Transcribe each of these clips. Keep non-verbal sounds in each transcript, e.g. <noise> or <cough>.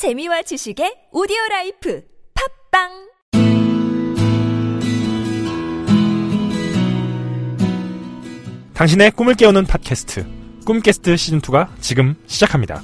재미와 지식의 오디오 라이프 팟빵 당신의 꿈을 깨우는 팟캐스트 꿈깨스트 시즌 2가 지금 시작합니다.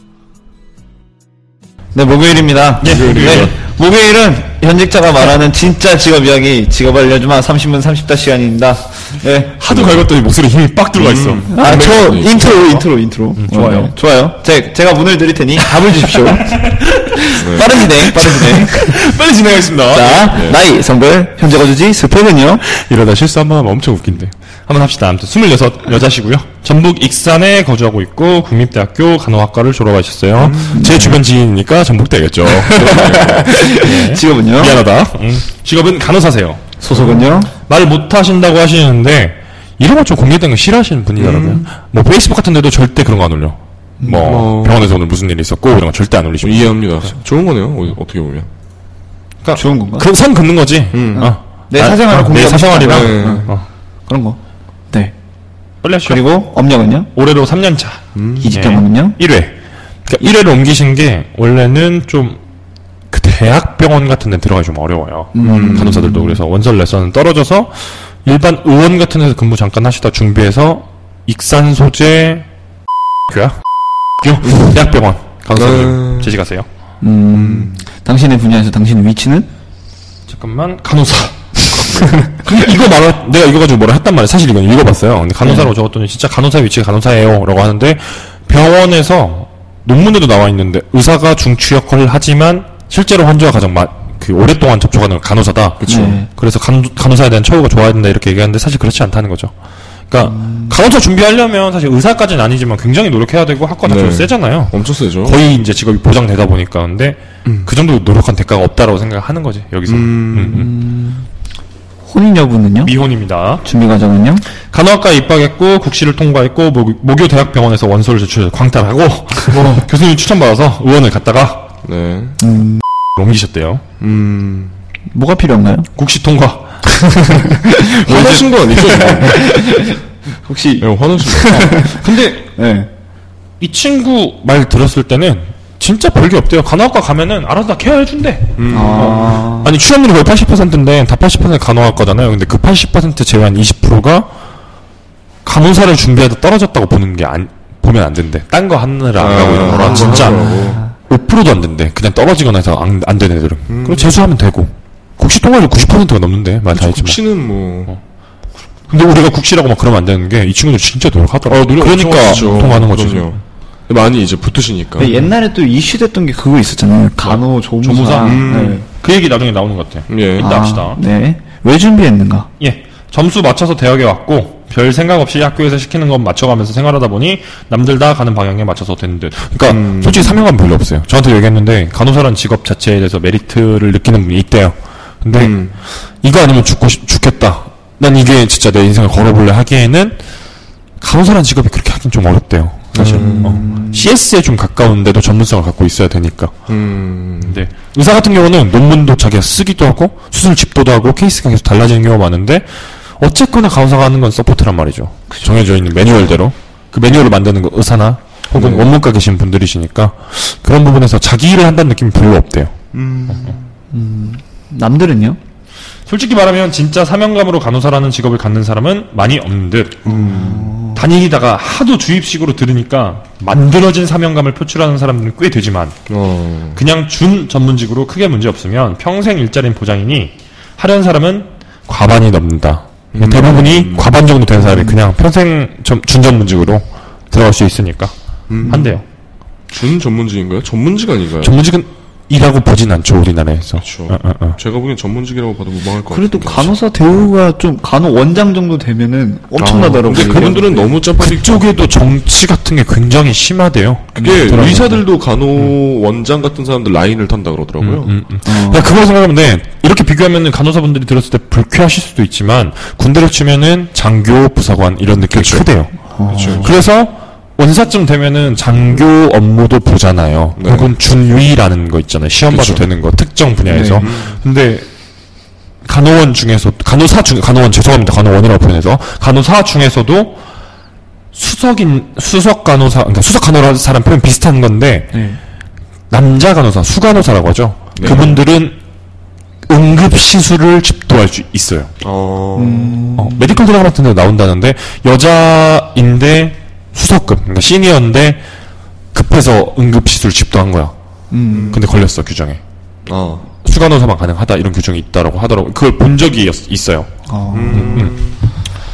네, 목요일입니다. 예, 네, 목요일은 현직자가 말하는 진짜 직업 이야기, 직업 알려주마 30분 30다 시간입니다. 네. 하도 갈궜더니 목소리 힘이 빡 들어가 있어. 아, 저 네, 인트로, 인트로, 인트로. 좋아요. 네, 좋아요. 제, 제가 문을 드릴 테니 답을 주십시오. <laughs> 빠른 진행, 빠른 진행. <laughs> 빨리 진행하겠습니다. 자, 나이, 성별, 현재 거주지, 스펙은요? 이러다 실수 한 번 하면 엄청 웃긴데. 한번 합시다. 아무튼 26 여자시고요. 전북 익산에 거주하고 있고 국립대학교 간호학과를 졸업하셨어요. 제 주변 지인이니까 전북대겠죠. <laughs> 직업은요? 미안하다. 음. 직업은 간호사세요. 소속은요? 말을 못 하신다고 하시는데 이런 거 좀 공개된 거 싫어하시는 분이더라고요. 뭐 페이스북 같은 데도 절대 그런 거 안 올려. 뭐 어. 병원에서 오늘 무슨 일이 있었고 이런 거 절대 안 올리시고. 이해합니다. 좋은 거네요. 어, 어떻게 보면. 그러니까 좋은 건가? 그 선 긋는 거지. 어. 내 아, 사생활을 어, 내 공개하고 사생활이랑. 네. 어. 그런 거. 하시죠. 그리고 업력은요? 올해로 3년 차. 이직 경험은요? 1회. 그러니까 1회로 옮기신 게 원래는 좀 그 대학병원 같은 데 들어가기 좀 어려워요. 간호사들도 그래서 원서 레선은 떨어져서 일반 의원 같은 데서 근무 잠깐 하시다 준비해서 익산 소재 교야? 교 대학병원 간호사들 음. 재직하세요. 음, 당신의 분야에서 당신의 위치는? 잠깐만 간호사. 근데 이거 말하 내가 이거 가지고 뭐라 했단 말이야. 사실 이건 읽어봤어요. 근데 간호사로 적었더니 진짜 간호사 위치가 간호사예요라고 하는데 병원에서 논문에도 나와 있는데 의사가 중추 역할을 하지만 실제로 환자와 가장 마, 그 오랫동안 접촉하는 건 간호사다. 그렇죠. 네. 그래서 간, 간호사에 대한 처우가 좋아야 된다 이렇게 얘기하는데 사실 그렇지 않다는 거죠. 그러니까 간호사 준비하려면 사실 의사까지는 아니지만 굉장히 노력해야 되고 학과 자체도 네. 세잖아요. 엄청 세죠. 거의 이제 직업이 보장되다 보니까 근데 그 정도 노력한 대가가 없다라고 생각하는 거지 여기서 음. 음, 음. 혼인 여부는요? 미혼입니다. 준비 과정은요? 간호학과 에 입학했고 국시를 통과했고 모, 모교 대학병원에서 원서를 제출 광탈하고 뭐, 교수님 추천받아서 의원을 갔다가 네. 옮기셨대요. 음. 뭐가 필요한가요? 국시 통과. <laughs> 화나신 거 아니죠? <laughs> 혹시, 네, 화나신 거. 근데 네. 이 친구 말 들었을 때는 진짜 별게 없대요. 간호학과 가면은 알아서 다 케어해준대. 아, 아니 취업률이 거의 80%인데 다 80% 간호학과잖아요. 근데 그 80% 제외한 20%가 간호사를 준비하다 떨어졌다고 보는 게 안, 보면 안 된대. 딴 거 하느라 안 가고 이런 거라 아, 진짜 하더라고. 5%도 안 된대. 그냥 떨어지거나 해서 안, 안 되는 애들은. 그럼 재수하면 되고. 국시 통과율 90%가 넘는데 말 다 했지만. 국시는 뭐. 근데 우리가 국시라고 막 그러면 안 되는 게 이 친구들 진짜 노력하더라. 어, 노력 그러니까. 통하는 거지. 많이 이제 붙으시니까. 근데 옛날에 또 이슈됐던 게 그거 있었잖아요. 간호 조무사. 조무사? 음. 그 얘기 나중에 나오는 것 같아. 예. 이따 합시다. 네. 왜 준비했는가? 예. 점수 맞춰서 대학에 왔고 별 생각 없이 학교에서 시키는 건 맞춰가면서 생활하다 보니 남들 다 가는 방향에 맞춰서 된 듯. 그러니까 음. 솔직히 사명감 별로 없어요. 저한테 얘기했는데 간호사란 직업 자체에 대해서 메리트를 느끼는 분이 있대요. 근데 음. 이거 아니면 죽고 싶, 죽겠다. 난 이게 진짜 내 인생을 걸어볼래 하기에는 간호사란 직업이 그렇게 하긴 좀 어렵대요. 사실 어. CS에 좀 가까운데도 전문성을 갖고 있어야 되니까. 음. 근데 의사 같은 경우는 논문도 자기가 쓰기도 하고 수술 집도도 하고 케이스가 계속 달라지는 경우가 많은데 어쨌거나 간호사가 하는 건 support란 말이죠. 정해져 있는 매뉴얼대로 그 매뉴얼을 만드는 거 의사나 혹은 네. 원문과 계신 분들이시니까 그런 부분에서 자기 일을 한다는 느낌이 별로 없대요. 남들은요? 솔직히 말하면 진짜 사명감으로 간호사라는 직업을 갖는 사람은 많이 없는 듯. 다니다가 하도 주입식으로 들으니까 만들어진 사명감을 표출하는 사람들은 꽤 되지만 어. 그냥 준 전문직으로 크게 문제 없으면 평생 일자리는 보장이니 하려는 사람은 과반이 넘는다. 대부분이 과반 정도 된 사람이 그냥 평생 전- 준 전문직으로 들어갈 수 있으니까 한대요. 준 전문직인가요? 전문직 아닌가요? 전문직은 이라고 보진 않죠 우리나라에서. 그렇죠. 어, 어, 어. 제가 보기엔 전문직이라고 봐도 무방할 것 그래도 같은데. 간호사 대우가 좀 간호 원장 정도 되면은 엄청나더라고요. 근데 그분들은 너무 짜파리 그쪽에도 정치 같은 게 굉장히 심하대요. 그게 그런 의사들도 간호 원장 같은 사람들 라인을 탄다 그러더라고요. 음, 음. 그러니까 그걸 생각하면 돼. 이렇게 비교하면 간호사분들이 들었을 때 불쾌하실 수도 있지만 군대를 치면은 장교, 부사관 이런 느낌이 그쵸. 크대요. 그렇죠. 그래서 원사쯤 되면은 장교 업무도 보잖아요. 네. 혹은 준위라는 거 있잖아요. 시험 봐도 그쵸. 되는 거 특정 분야에서. 네. 근데 간호원 중에서 간호사 중 간호원 죄송합니다. 간호원이라고 표현해서 간호사 중에서도 수석인 수석 간호사 그러니까 수석 간호사라는 표현 비슷한 건데 네. 남자 간호사, 수간호사라고 하죠. 네. 그분들은 응급 시술을 집도할 수 있어요. 어, 어, 메디컬 드라마 같은 데 나온다는데 여자인데 수석급, 그러니까 시니어인데 급해서 응급 시술 집도한 거야. 음. 근데 걸렸어 규정에. 아, 수간호사만 가능하다 이런 규정이 있다라고 하더라고. 그걸 본 적이 있- 있어요. 어.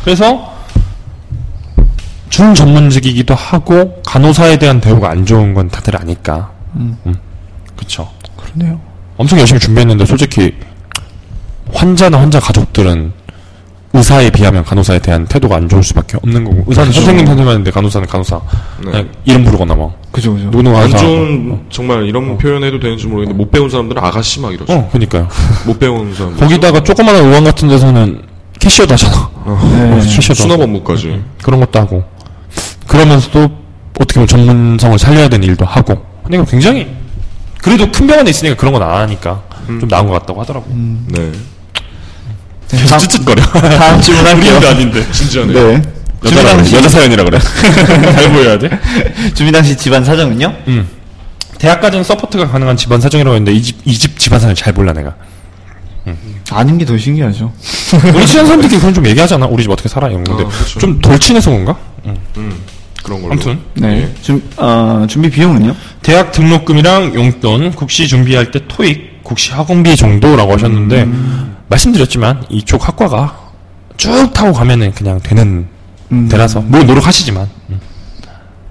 그래서 준 전문직이기도 하고 간호사에 대한 대우가 안 좋은 건 다들 아니까. 음. 그쵸. 그러네요. 엄청 열심히 준비했는데 솔직히 환자나 환자 가족들은 의사에 비하면 간호사에 대한 태도가 안 좋을 수밖에 없는 거고 의사는 선생님 선생님하는데 간호사는 간호사 네. 그냥 이름 부르거나 뭐 그죠, 그죠. 누구누구 안 간호사 좋은, 정말 이런 표현해도 되는지 모르겠는데, 못 배운 사람들은 아가씨 막 이러죠. 어 그니까요 <laughs> 못 배운 사람들. 거기다가 조그마한 의원 같은 데서는 캐시어도 하잖아 네. 캐시어도 수납 하고. 업무까지. 그런 것도 하고 그러면서도 어떻게 보면 전문성을 살려야 되는 일도 하고 그러니까 굉장히 그래도 큰 병원에 있으니까 그런 건 안 하니까 좀 나은 것 같다고 하더라고 네. 계속 찌릿거려 다음 질문 할게요. 아닌데 진지하네. 네. 준비당 그래 씨, 여자 사연이라 그래 <laughs> 잘 보여야 돼 준비당 씨 집안 사정은요? 대학까지는 support가 가능한 집안 사정이라고 했는데 이 집 이 집 집안 사정 잘 몰라 내가 아닌 게 더 신기하죠. <laughs> 우리 친한 사람들끼리 그런 좀 얘기하잖아 우리 집 어떻게 살아 이런 건데 아, 그쵸. 좀 돌친해서 그런가 그런 걸로. 아무튼 네. 준, 어, 준비 비용은요? 대학 등록금이랑 용돈, 국시 준비할 때 토익, 국시 학원비 정도라고 하셨는데 말씀드렸지만 이쪽 학과가 쭉 타고 가면은 그냥 되는 음. 데라서 뭐 노력하시지만 음.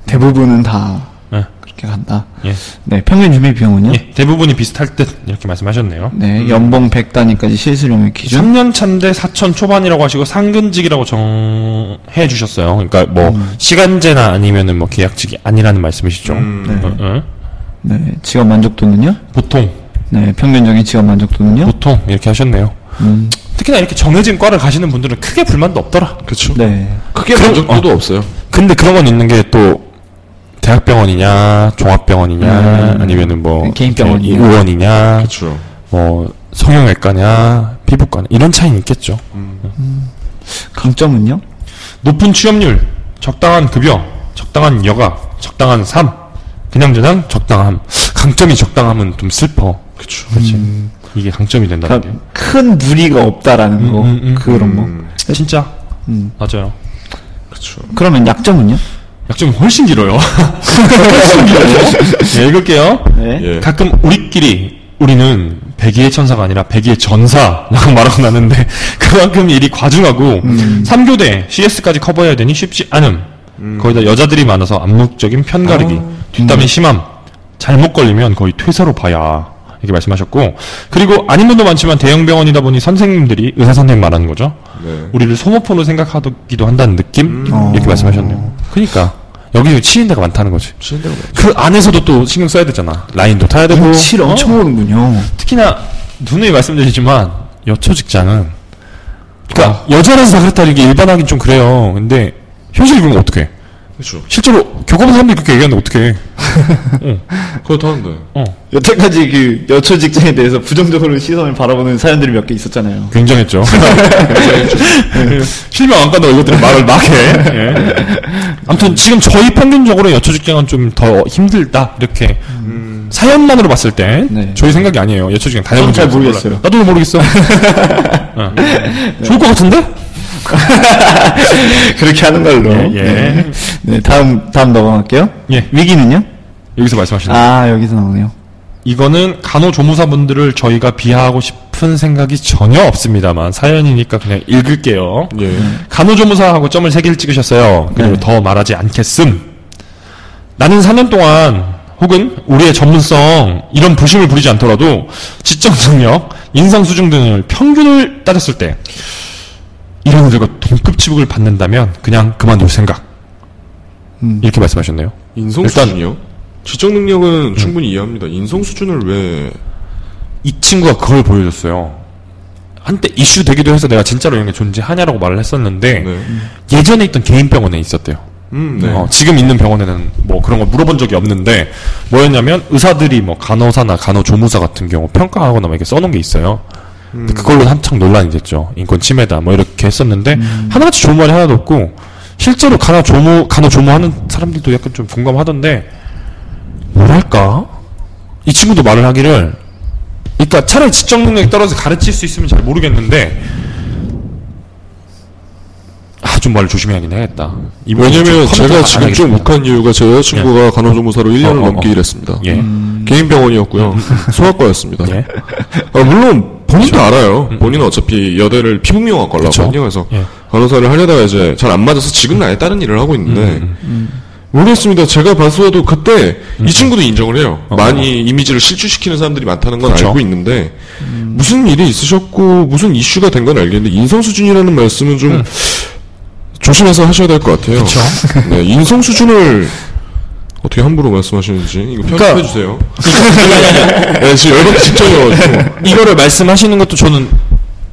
대부분은 다 네. 그렇게 간다. 예. 네. 평균 준비 비용은요? 예, 대부분이 비슷할 듯 이렇게 말씀하셨네요. 네. 연봉 100단위까지 실수령의 기준? 3년 차인데 4천 초반이라고 하시고 상근직이라고 정해 주셨어요. 그러니까 뭐 시간제나 아니면은 뭐 계약직이 아니라는 말씀이시죠. 네. 어, 어. 네. 직업 만족도는요? 보통 네. 평균적인 직업 만족도는요? 보통 이렇게 하셨네요. 음. 특히나 이렇게 정해진 과를 가시는 분들은 크게 불만도 없더라. 그쵸. 네. 크게 만족도도 없어요. 근데 그런 건 있는 게 또 대학병원이냐, 종합병원이냐, 아니면은 뭐 음. 개인 병원이냐. 이렇게 의원이냐, 그쵸. 뭐 성형외과냐, 피부과냐 이런 차이는 있겠죠. 강점은요? 높은 취업률, 적당한 급여, 적당한 여가, 적당한 삶, 그냥 저냥 적당함. 강점이 적당함은 좀 슬퍼. 그렇지. 이게 강점이 된다는 게. 그러니까 큰 무리가 없다라는 거. 음, 음, 그런 거. 음, 진짜 음. 맞아요. 그쵸. 그러면 약점은요? 약점이 <laughs> 훨씬 길어요. 훨씬 길어요. 네, 읽을게요. 네. 예. 가끔 우리끼리 우리는 백의의 천사가 아니라 백의의 전사라고 <laughs> 말하고 나는데 그만큼 일이 과중하고 삼 3교대 CS까지 커버해야 되니 쉽지 않음. 거기다 여자들이 많아서 암묵적인 편가르기, 뒷담이 심함, 잘못 걸리면 거의 퇴사로 봐야 이렇게 말씀하셨고 그리고 아닌 분도 많지만 대형 병원이다 보니 선생님들이 의사 선생님 말하는 거죠. 네. 우리를 소모포로 생각하기도 한다는 느낌 이렇게 말씀하셨네요. 그러니까 여기 치인 데가 많다는 거지. 치는 데가 많죠. 그 안에서도 또 신경 써야 되잖아. 라인도 타야 되고. 눈치를 어? 엄청 보는군요. 특히나 누누이 말씀드리지만 여초 직장은 그러니까 여자라서 다 그렇다 이게 일반하긴 좀 그래요. 근데 현실이 그러면 어떡해? 그쵸. 실제로 겪어본 사람들이 그렇게 얘기하는데 어떡해? <laughs> 그렇다는데. 어, 여태까지 그 여초 직장에 대해서 부정적으로 시선을 바라보는 사연들이 몇 개 있었잖아요. 굉장했죠. <laughs> <laughs> 실명 안 간다고 이것들은 말을 막 해. 예. 아무튼 지금 저희 평균적으로 여초 직장은 좀 더 힘들다 이렇게 사연만으로 봤을 때 네. 저희 생각이 아니에요. 여초 직장 다녀본 잘 모르겠어요. 몰라요. 나도 모르겠어. 어. 좋을 것 같은데? <laughs> 그렇게 하는 걸로. 예, 예. 네. 네, 다음, 다음 넘어갈게요. 예. 위기는요? 여기서 말씀하시는 아, 여기서 나오네요. 이거는 간호조무사분들을 저희가 비하하고 싶은 생각이 전혀 없습니다만 사연이니까 그냥 읽을게요. 예. 간호조무사하고 점을 3개를 찍으셨어요. 그리고 네. 더 말하지 않겠음. 나는 4년 동안 혹은 우리의 전문성 이런 부심을 부리지 않더라도 지적 능력, 인성 수준 등을 평균을 따졌을 때 이런 이들과 동급 지급을 받는다면 그냥 그만둘 생각. 음. 이렇게 말씀하셨네요. 인성 일단- 수준이요? 지적 능력은 충분히 이해합니다. 인성 수준을 왜 이 친구가 그걸 보여줬어요. 한때 이슈 되기도 해서 내가 진짜로 이런 게 존재하냐라고 말을 했었는데 네. 예전에 있던 개인 병원에 있었대요. 음, 네. 어, 지금 있는 병원에는 뭐 그런 거 물어본 적이 없는데 뭐였냐면 의사들이 뭐 간호사나 간호조무사 같은 경우 평가하거나 뭐 이렇게 써놓은 게 있어요. 근데 그걸로 한창 논란이 됐죠. 인권 침해다 뭐 이렇게 했었는데 하나같이 좋은 말이 하나도 없고 실제로 간호조무 간호조무하는 사람들도 약간 좀 공감하던데 뭐랄까 이 친구도 말을 하기를 그러니까 차라리 지적 능력이 떨어져서 가르칠 수 있으면 잘 모르겠는데 아좀 말을 조심해야긴 해야겠다. 왜냐면 좀 제가 지금 안 좀. 욱한 이유가 제 여자친구가 간호조무사로 1년을 어, 어, 넘게 어. 일했습니다. 예. 개인 병원이었고요. 소아과였습니다. 예. 아, 물론 본인도 알아요. 본인은 어차피 여대를 피부미용학과라고. 그래서 예. 간호사를 하려다가 이제 잘 안 맞아서 지금은 아예 다른 일을 하고 있는데 음, 모르겠습니다. 제가 봐서도 그때 이 친구도 인정을 해요. 많이 이미지를 실추시키는 사람들이 많다는 건 어. 그쵸. 알고 있는데 무슨 일이 있으셨고 무슨 이슈가 된 건 알겠는데 인성 수준이라는 말씀은 좀 조심해서 하셔야 될 것 같아요. 네, 인성 수준을 어떻게 함부로 말씀하시는지 이거 편집해 그러니까- 주세요. <laughs> 네, 지금 열받기 직전이어가지고. 이거를 말씀하시는 것도 저는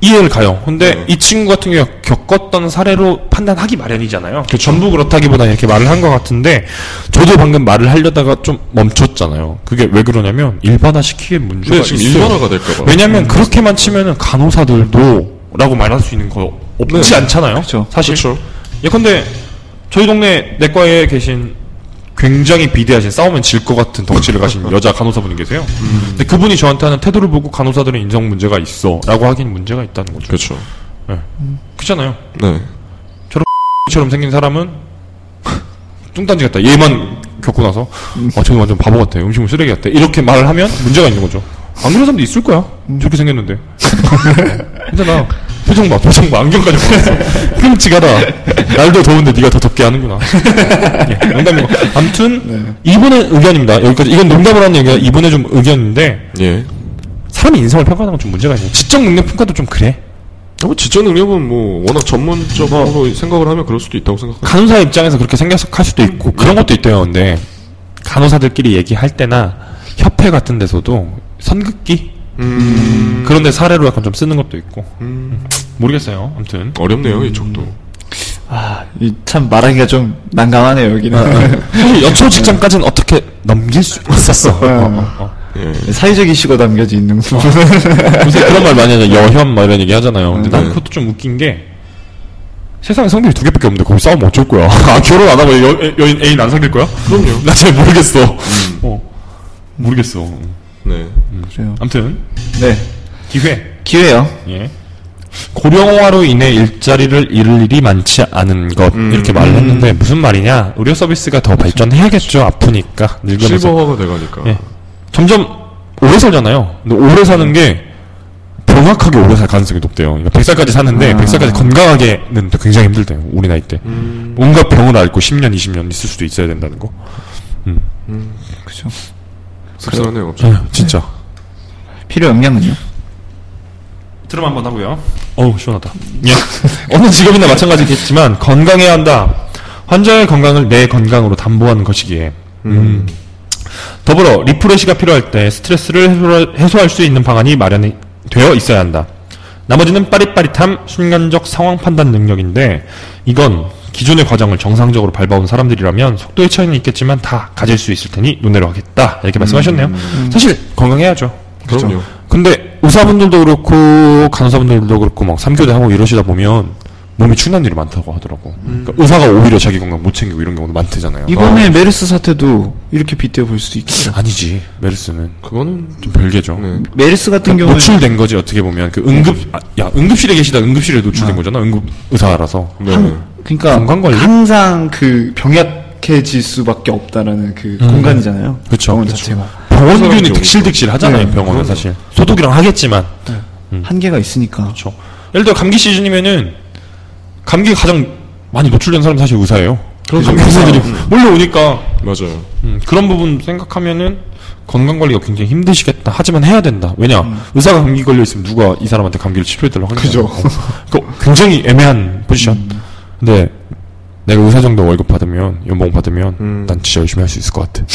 이해를 가요. 근데 네. 이 친구 같은 경우에 겪었던 사례로 판단하기 마련이잖아요. 전부 그렇다기보다 이렇게 말을 한 것 같은데 저도 방금 말을 하려다가 좀 멈췄잖아요. 그게 왜 그러냐면 일반화 시키기엔 문제가 네, 지금 있어요. 일반화가 될까봐. 왜냐면 그렇게만 치면은 간호사들도 라고 말할 수 있는 거 없지 네. 않잖아요. 그쵸. 사실. 그렇죠. 예컨대 저희 동네 내과에 계신 굉장히 비대하신 싸우면 질 것 같은 덩치를 가신 <laughs> 여자 간호사분이 계세요. 근데 그분이 저한테 하는 태도를 보고 간호사들은 인성 문제가 있어라고 하긴 문제가 있다는 거죠. 그렇죠. 그렇잖아요. 네. 처럼 생긴 사람은 <laughs> 뚱딴지 같다. 얘만 겪고 나서 아 저기 완전 바보 같아. 음식물 쓰레기 같아. 이렇게 말을 하면 문제가 있는 거죠. 안 그런 사람도 있을 거야. 저렇게 생겼는데. <laughs> 괜찮아. 표정 봐, 표정 봐. 안경까지 벗었어. 끔찍하다. <laughs> 날도 더운데 네가 더 덥게 하는구나. 예, 농담이고. 아무튼 이분의 의견입니다. 여기까지. 이건 농담을 하는 얘기가 이분의 좀 의견인데 예. 사람이 인성을 평가하는 건 좀 문제가 있네. 지적 능력 평가도 좀 그래. 뭐 지적 능력은 뭐 워낙 전문적으로 생각을 하면 그럴 수도 있다고 생각합니다. 간호사 입장에서 그렇게 생각할 수도 있고 그런 것도 있대요. 근데 간호사들끼리 얘기할 때나 협회 같은 데서도 선긋기 음, 그런데 사례로 약간 좀 쓰는 것도 있고 음, 모르겠어요. 아무튼 어렵네요 이쪽도. 아, 이참 말하기가 좀 난감하네요, 여기는. <laughs> 사실 여초 직장까지는 어떻게 넘길 수 있었어. 어, 어, 어. 예. 사회적 이슈가 담겨져 있는 부분. 요새 그런 말 많이 하잖아요. 여혐 막 이런 얘기 하잖아요. 근데 난 네. 그것도 좀 웃긴 게 세상에 성별이 두 개밖에 없는데 거기 싸우면 어쩔 거야. <laughs> 아, 결혼 안 하고 여, 여인 애인 안 사귈 거야? 그럼요. 나 잘 모르겠어. 어. 모르겠어. 네. 그래요. 아무튼 네. 기회. 기회요. 예. 고령화로 인해 일자리를 잃을 일이 많지 않은 것 이렇게 말을 했는데 무슨 말이냐? 의료 서비스가 더 발전해야겠죠. 아프니까 늙으면서 실버화가 돼가니까. 예. 점점 오래 살잖아요. 근데 오래 사는 게 병약하게 오래 살 가능성이 높대요. 그러니까 100살까지 사는데 100살까지 건강하게는 또 굉장히 힘들대요. 우리 나이 때. 온갖 병을 앓고 10년, 20년 있을 수도 있어야 된다는 거. 그죠. 씁쓸하네요. 갑자기. 아, 진짜. 필요 영양은요? 트름 한번 하고요. 어우, 시원하다. 예. <laughs> 어느 직업이나 마찬가지겠지만, 건강해야 한다. 환자의 건강을 내 건강으로 담보하는 것이기에. 음. 더불어, refresh가 필요할 때 스트레스를 해소할, 수 있는 방안이 마련이 되어 있어야 한다. 나머지는 빠릿빠릿함, 순간적 상황 판단 능력인데, 이건 기존의 과정을 정상적으로 밟아온 사람들이라면 속도의 차이는 있겠지만 다 가질 수 있을 테니 논외로 하겠다. 이렇게 말씀하셨네요. 사실 건강해야죠. 그럼요. 근데 의사분들도 그렇고 간호사분들도 그렇고 막 3교대 하고 이러시다 보면 몸이 축난 일이 많다고 하더라고. 그러니까 의사가 오히려 자기 건강 못 챙기고 이런 경우도 많대잖아요. 이번에 메르스 사태도 이렇게 빗대어 볼 수도 있겠죠. 아니지 메르스는 그거는 좀 별개죠. 네. 메르스 같은 경우는 노출된 거지 어떻게 보면 그 응급 아, 야 응급실에 계시다 응급실에 노출된 거잖아 응급 의사라서 네. 그러니까 건강관리? 항상 그 병약 해질 수밖에 없다라는 그 공간이잖아요. 그쵸. 병원 그쵸. 자체가 병원균이 득실득실 하잖아요 네, 병원은 사실 소독이랑 하겠지만 한계가 있으니까. 그렇죠. 예를 들어 감기 시즌이면은 감기에 가장 많이 노출된 사람이 사실 의사예요. 그렇죠. 의사들이 몰래 오니까 맞아요. 음, 그런 부분 생각하면은 건강 관리가 굉장히 힘드시겠다. 하지만 해야 된다. 왜냐 의사가 감기 걸려 있으면 누가 이 사람한테 감기를 치료해달라고 하는 그죠. 거죠. 그 굉장히 애매한 포지션. 근데 내가 의사 정도 월급 받으면 연봉 받으면 음. 난 진짜 열심히 할 수 있을 것 같아.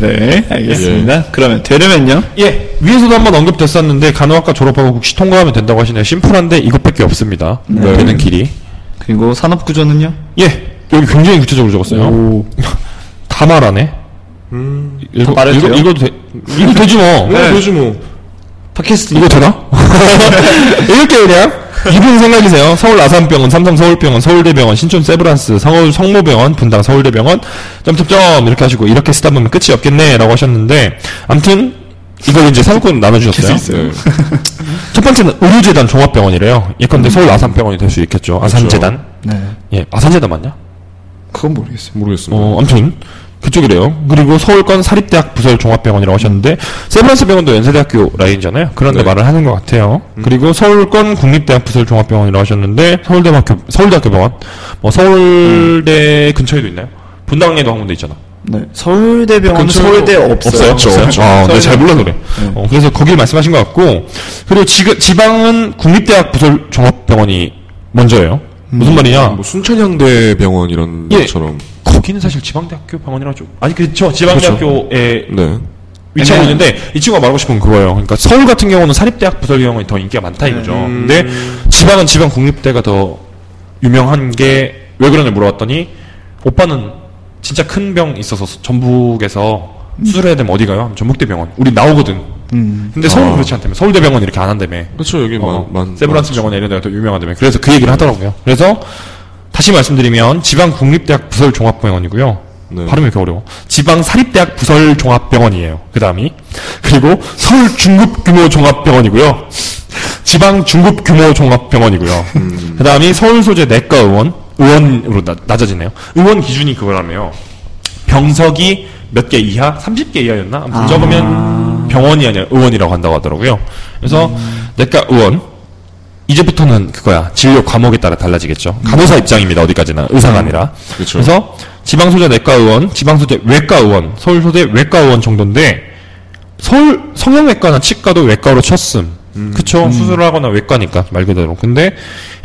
네, 알겠습니다. 그러면 되려면요. 예, 위에서도 한번 언급됐었는데 간호학과 졸업하고 국시 통과하면 된다고 하시네요. 심플한데 이것밖에 없습니다. 되는 길이. 그리고 산업 구조는요. 예, 여기 굉장히 구체적으로 적었어요. 오. <laughs> 다 말하네. 음. 읽어, 말해도 읽어, 돼요? 읽어 도 돼. 이거 되지 뭐. 네. 되지 뭐. 팟캐스트 이거 되나? <laughs> 읽을게요, 그냥. 이분 생각이세요? 서울 아산병원, 삼성 서울병원, 서울대병원, 신촌 세브란스, 서울 성모병원, 분당 서울대병원, 점점점 이렇게 하시고 이렇게 쓰다 보면 끝이 없겠네라고 하셨는데 아무튼 이걸 이제 사무권 나눠주셨어요. 네. 첫 번째는 의료재단 종합병원이래요. 예컨대 서울 아산병원이 될 수 있겠죠. 아산재단. 네. 예, 아산재단 맞냐? 그건 모르겠어요. 모르겠습니다. 어, 아무튼 그쪽이래요. 그리고 서울권 사립대학 부설 종합병원이라고 하셨는데 세브란스 병원도 연세대학교 라인이잖아요. 그런데 네. 말을 하는 것 같아요. 그리고 서울권 국립대학 부설 종합병원이라고 하셨는데 서울대학교 서울대학교 병원, 뭐 서울대 근처에도 있나요? 분당에도 한 군데 있잖아. 네. 서울대병원 근처- 서울대 없어요. 없어요? 없죠. 아, 내가 잘 몰라서 그래. 네. 어, 그래서 거길 말씀하신 것 같고, 그리고 지금, 지방은 국립대학 부설 종합병원이 먼저예요. 무슨 말이냐? 뭐 순천향대 병원 이런 예. 것처럼. 거기는 사실 지방대학교 병원이라 좀, 아니, 그렇죠. 지방대학교에 네. 위치하고 있는데, 이 친구가 말하고 싶은 건 그거예요. 그러니까 서울 같은 경우는 사립대학 부설 병원이 더 인기가 많다 이거죠. 근데 지방은 지방 국립대가 더 유명한 게, 왜 그러냐 물어봤더니, 오빠는 진짜 큰 병 있어서 전북에서 수술해야 되면 어디 가요? 전북대 병원. 우리 나오거든. 음. 근데 서울은 아. 그렇지 않다며. 서울대병원 이렇게 안 한다며. 그렇죠. 여기 어, 만, 만, 세브란스 많죠. 병원 이런 데가 더 유명하다며. 그래서 그 얘기를 하더라고요. 그래서 다시 말씀드리면 지방 국립대학 부설 종합병원이고요. 네. 발음이 이렇게 어려워. 지방 사립대학 부설 종합병원이에요. 그 다음이. 그리고 서울 중급 규모 종합병원이고요. 지방 중급 규모 종합병원이고요. 음. 그 다음이 서울 소재 내과 의원, 의원으로 나- 낮아지네요. 의원 기준이 그거라며요. 병석이 몇 개 이하? 30개 이하였나? 아무튼 적으면 병원이 아니라 의원이라고 한다고 하더라고요. 그래서 내과 의원, 이제부터는 그거야. 진료 과목에 따라 달라지겠죠. 간호사 입장입니다. 어디까지나. 의사가 아니라. 그렇죠. 그래서 지방소재 내과 의원, 지방소재 외과 의원, 서울소재 외과 의원 정도인데 서울 성형외과나 치과도 외과로 쳤음. 그쵸? 수술을 하거나 외과니까 말 그대로. 근데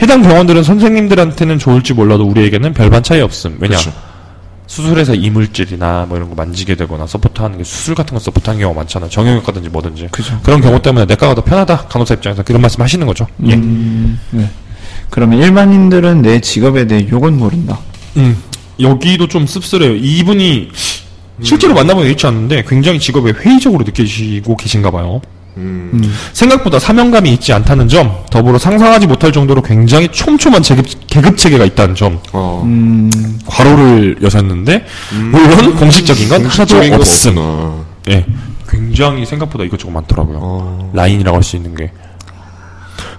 해당 병원들은 선생님들한테는 좋을지 몰라도 우리에게는 별반 차이 없음. 왜냐? 그렇죠. 수술에서 이물질이나 뭐 이런 거 만지게 되거나 support하는 게 수술 같은 거 support하는 경우가 많잖아요. 정형외과든지 뭐든지. 그런 경우 때문에 내과가 더 편하다. 간호사 입장에서 그런 말씀 하시는 거죠. 예. 음, 네. 그러면 일반인들은 내 직업에 대해 욕은 모른다. 음, 여기도 좀 씁쓸해요. 이분이 실제로 만나보면 그렇지 않는데 굉장히 직업에 회의적으로 느끼시고 계신가 봐요. 음. 생각보다 사명감이 있지 않다는 점, 더불어 상상하지 못할 정도로 굉장히 촘촘한 계급, 계급 체계가 있다는 점, 어. 음, 괄호를 여셨는데, 물론 공식적인 건 공식적인 하나도 건 없음. 없구나. 예. 굉장히 생각보다 이것저것 많더라고요. 어. 라인이라고 할 수 있는 게.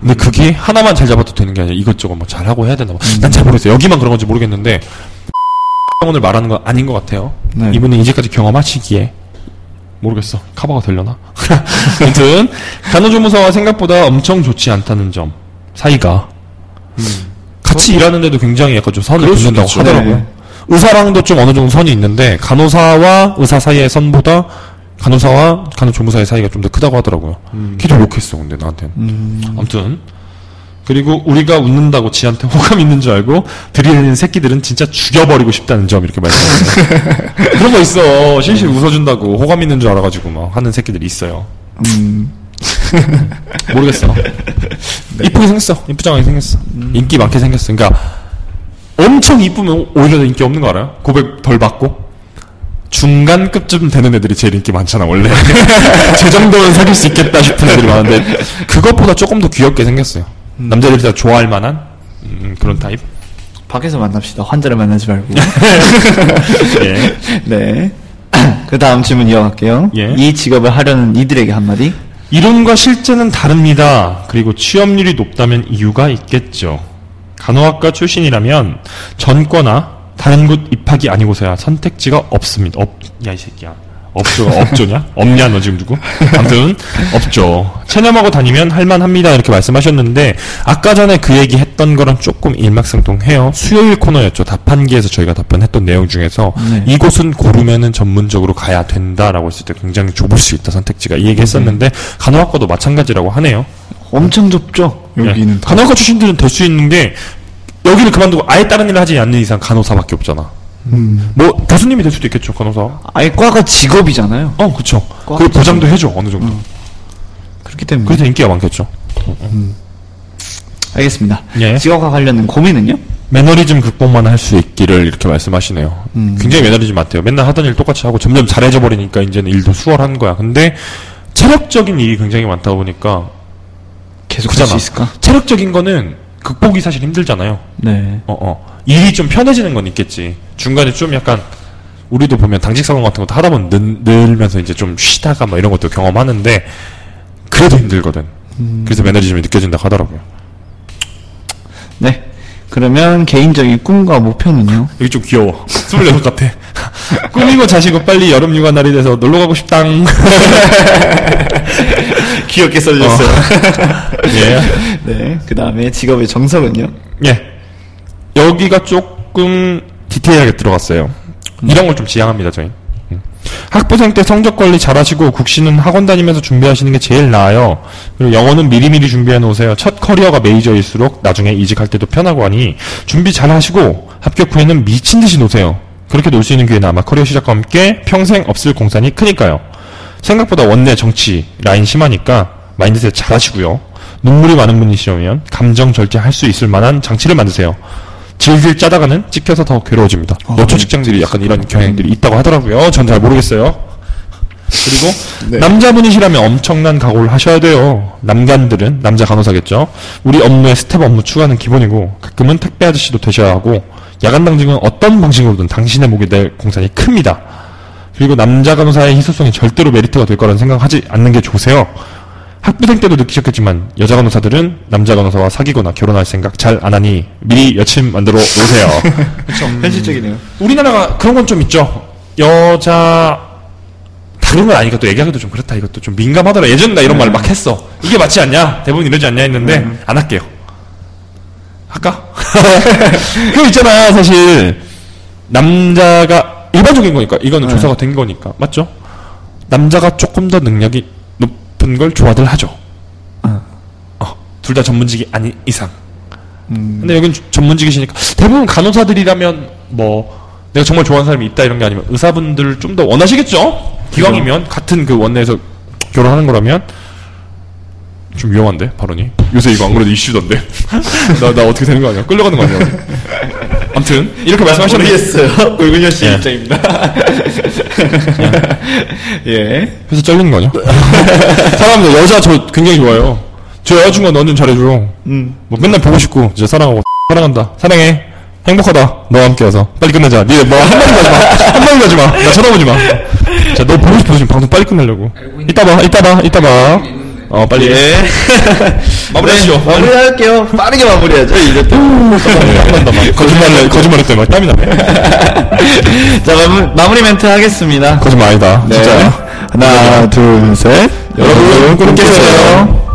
근데 그게 하나만 잘 잡아도 되는 게 아니라 이것저것 뭐 잘하고 해야 되나 봐. 난잘 모르겠어요. 여기만 그런 건지 모르겠는데, <laughs> 병원을 말하는 건 아닌 것 같아요. 네. 이분은 이제까지 경험하시기에. 모르겠어. 카바가 되려나? <laughs> 아무튼, 간호조무사와 생각보다 엄청 좋지 않다는 점. 사이가. 같이 일하는데도 굉장히 약간 좀 선을 긋는다고 있겠죠. 하더라고요. 네. 의사랑도 좀 어느 정도 선이 있는데, 간호사와 의사 사이의 선보다 간호사와 간호조무사의 사이가 좀 더 크다고 하더라고요. 걔도 욕했어, 근데 나한테는. 아무튼. 그리고 우리가 웃는다고 지한테 <laughs> 호감 있는 줄 알고 들이대는 새끼들은 진짜 죽여버리고 싶다는 점 이렇게 말씀하셨어요. <laughs> 그런 거 있어. 실실 웃어준다고 호감 있는 줄 알아가지고 막 하는 새끼들이 있어요. 음, 모르겠어. 이쁘게 생겼어. 이쁘장하게 생겼어. 인기 많게 생겼어. 그러니까 엄청 이쁘면 오히려 더 인기 없는 거 알아요? 고백 덜 받고 중간급쯤 되는 애들이 제일 인기 많잖아 원래. <laughs> 제 정도는 사귈 수 있겠다 싶은 애들이 많은데 그것보다 조금 더 귀엽게 생겼어요. 남자들이 다 좋아할 만한 음, 그런 타입. 밖에서 만납시다. 환자를 만나지 말고. <laughs> 예. <laughs> 네. 그 다음 질문 이어갈게요. 예. 이 직업을 하려는 이들에게 한마디? 이론과 실제는 다릅니다. 그리고 취업률이 높다면 이유가 있겠죠. 간호학과 출신이라면 전과나 다른 곳 입학이 아니고서야 선택지가 없습니다. 없, 야, 이 새끼야. 없죠, 없죠냐? 없냐, 너 지금 누구? 아무튼, 없죠. 체념하고 다니면 할만합니다. 이렇게 말씀하셨는데, 아까 전에 그 얘기 했던 거랑 조금 일맥상통해요. 수요일 코너였죠. 답한기에서 저희가 답변했던 내용 중에서, 네. 이곳은 고르면은 전문적으로 가야 된다라고 했을 때 굉장히 좁을 수 있다, 선택지가. 이 얘기 했었는데, 간호학과도 마찬가지라고 하네요. 엄청 좁죠? 여기는 예. 다. 간호학과 출신들은 될 수 있는 게 여기를 그만두고 아예 다른 일을 하지 않는 이상 간호사밖에 없잖아. 음. 뭐 교수님이 될 수도 있겠죠 간호사. 아예 과가 직업이잖아요. 어. 과그 보장도 해줘 어느 정도. 그렇기 때문에. 그래서 인기가 많겠죠. 알겠습니다. 예. 직업과 관련된 고민은요? 매너리즘 극복만 할 수 있기를 이렇게 말씀하시네요. 굉장히 매너리즘 같아요. 맨날 하던 일 똑같이 하고 점점 잘해져 버리니까 이제는 일도 수월한 거야. 근데 체력적인 일이 굉장히 많다 보니까 계속 할. 수 있을까? 체력적인 거는 극복이 사실 힘들잖아요. 네. 어, 어. 일이 좀 편해지는 건 있겠지. 중간에 좀 약간, 우리도 보면 당직 사관 같은 것도 하다 보면 늘, 늘면서 이제 좀 쉬다가 뭐 이런 것도 경험하는데, 그래도 힘들거든. 그래서 매너리즘이 느껴진다고 하더라고요. 네. 그러면 개인적인 꿈과 목표는요? 여기 좀 귀여워. 26 같아. <laughs> 꿈이고 자시고 빨리 여름 휴가 날이 돼서 놀러 가고 싶당. <laughs> 귀엽게 써주셨어요. 예. <laughs> 네. 그 다음에 직업의 정석은요? 예. 여기가 조금 디테일하게 들어갔어요. 이런 걸 좀 지향합니다, 저희. 음. 학부생 때 성적 관리 잘하시고 국시는 학원 다니면서 준비하시는 게 제일 나아요. 그리고 영어는 미리미리 준비해 놓으세요. 첫 커리어가 메이저일수록 나중에 이직할 때도 편하고 하니 준비 잘 하시고 합격 후에는 미친 듯이 노세요. 그렇게 놀 수 있는 기회는 아마 커리어 시작과 함께 평생 없을 공산이 크니까요. 생각보다 원내 정치 라인 심하니까 mindset 잘 하시고요. 눈물이 많은 분이시면 감정 절제할 수 있을 만한 장치를 만드세요. 질질 짜다가는 찍혀서 더 괴로워집니다. 여초 직장들이 약간 이런 경향들이 있다고 하더라고요. 전 잘 모르겠어요. 그리고 남자분이시라면 엄청난 각오를 하셔야 돼요. 남간들은 남자 간호사겠죠. 우리 업무에 스텝 업무 추가는 기본이고 가끔은 택배 아저씨도 되셔야 하고 야간 당직은 어떤 방식으로든 당신의 몫이 될 공산이 큽니다. 그리고 남자 간호사의 희소성이 절대로 메리트가 될 거라는 생각하지 않는 게 좋으세요. 학부생 때도 느끼셨겠지만 여자 간호사들은 남자 간호사와 사귀거나 결혼할 생각 잘 안 하니 미리 여친 만들어 놓으세요. <laughs> 현실적이네요. 우리나라가 그런 건 좀 있죠. 여자 다른 건 아니까 또 얘기하기도 좀 그렇다. 이것도 좀 민감하더라. 예전 나 이런 말 막 했어. 이게 맞지 않냐? 대부분 이러지 않냐 했는데 안 할게요. 할까? <laughs> 그거 있잖아. 사실 남자가 일반적인 거니까 이거는 조사가 된 거니까 맞죠? 남자가 조금 더 능력이 높은 걸 좋아들 하죠. 어, 둘 다 전문직이 아닌 이상. 근데 여긴 주- 전문직이시니까 대부분 간호사들이라면 뭐 내가 정말 좋아하는 사람이 있다 이런 게 아니면 의사분들을 좀더 원하시겠죠? 기왕이면 같은 그 원내에서 결혼하는 거라면 좀 위험한데 발언이 요새 이거 안 그래도 이슈던데 <laughs> 나 나 어떻게 되는 거 아니야 끌려가는 거 아니야 아무튼 이렇게 말씀하셨는데 모르겠어요. <laughs> <laughs> 울근현 씨 예. 입장입니다. 예. 회사 잘리는 거 아니야? 사람들 여자 저 굉장히 좋아해요. 저 여자친구가 너는 잘해줘요. 음. 뭐 맨날 보고 싶고 진짜 사랑하고 사랑한다. 사랑해. 행복하다. 너와 함께 와서. 빨리 끝내자. 니네 뭐 한마디도 하지 마. 한마디도 하지 마 나 쳐다보지 마 자 너 보고 싶어서 지금 방송 빨리 끝내려고. 이따 봐 이따 봐 이따 봐 어 빨리 예. <laughs> 마무리하시죠 마무리할게요. 빠르게 마무리하죠. 이제 또. 한번더 <laughs> 거짓말을 거짓말했더니 막 땀이 나네 <laughs> 자, 마무, 마무리 멘트 하겠습니다. 거짓말 아니다 네. 진짜야 하나, 둘, 셋. 여러분, 꿈 깨세요.